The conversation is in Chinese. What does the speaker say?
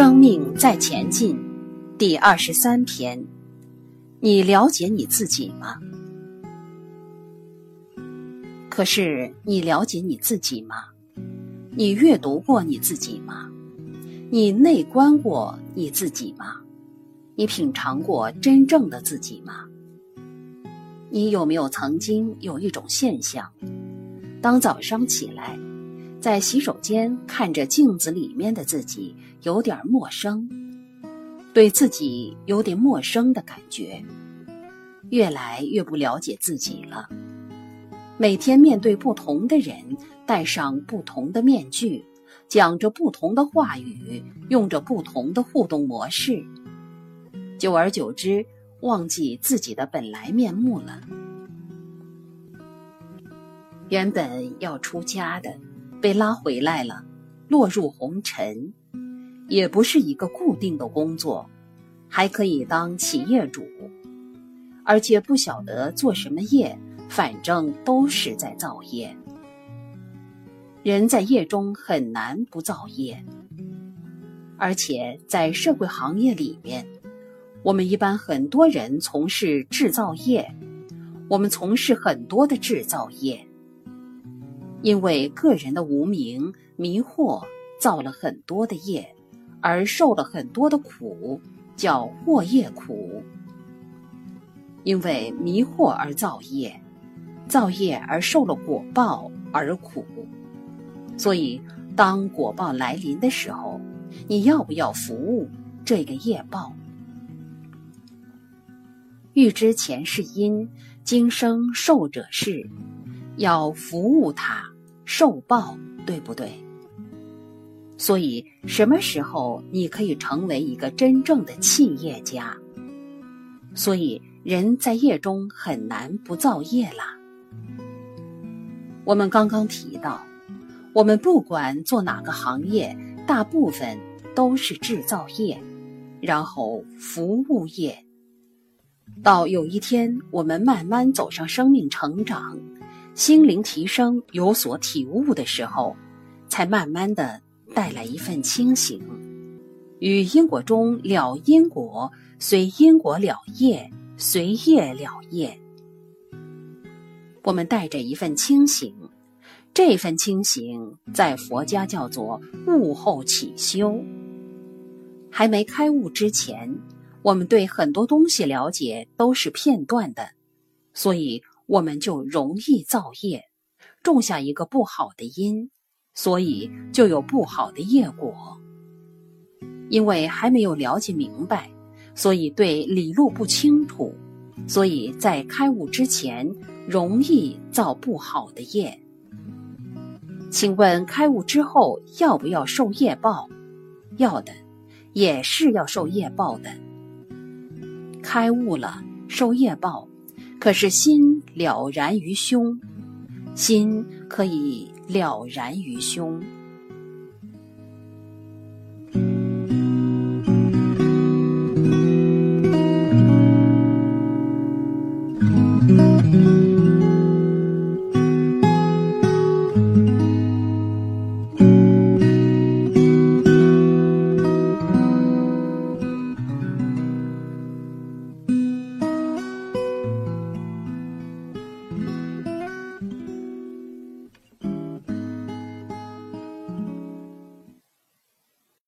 生命在前进，第二十三篇。你了解你自己吗？可是你了解你自己吗？你阅读过你自己吗？你内观过你自己吗？你品尝过真正的自己吗？你有没有曾经有一种现象，当早上起来，在洗手间看着镜子里面的自己，有点陌生，对自己有点陌生的感觉，越来越不了解自己了。每天面对不同的人，戴上不同的面具，讲着不同的话语，用着不同的互动模式，久而久之。忘记自己的本来面目了。原本要出家的，被拉回来了，落入红尘，也不是一个固定的工作，还可以当企业主，而且不晓得做什么业，反正都是在造业。人在业中很难不造业，而且在社会行业里面。我们一般很多人从事制造业，我们从事很多的制造业，因为个人的无名迷惑，造了很多的业，而受了很多的苦，叫祸业苦。因为迷惑而造业，造业而受了果报而苦，所以当果报来临的时候，你要不要服务这个业报？欲知前世因，今生受者是，要服务他，受报，对不对？所以，什么时候你可以成为一个真正的企业家？所以，人在业中很难不造业啦。我们刚刚提到，我们不管做哪个行业，大部分都是制造业，然后服务业。到有一天，我们慢慢走上生命成长、心灵提升、有所体悟的时候，才慢慢的带来一份清醒，与因果中了因果，随因果了业，随业了业。我们带着一份清醒，这份清醒在佛家叫做悟后起修，还没开悟之前。我们对很多东西了解都是片段的，所以我们就容易造业，种下一个不好的因，所以就有不好的业果。因为还没有了解明白，所以对理路不清楚，所以在开悟之前容易造不好的业。请问开悟之后要不要受业报？要的，也是要受业报的。开悟了，受业报，可是心了然于胸，心可以了然于胸。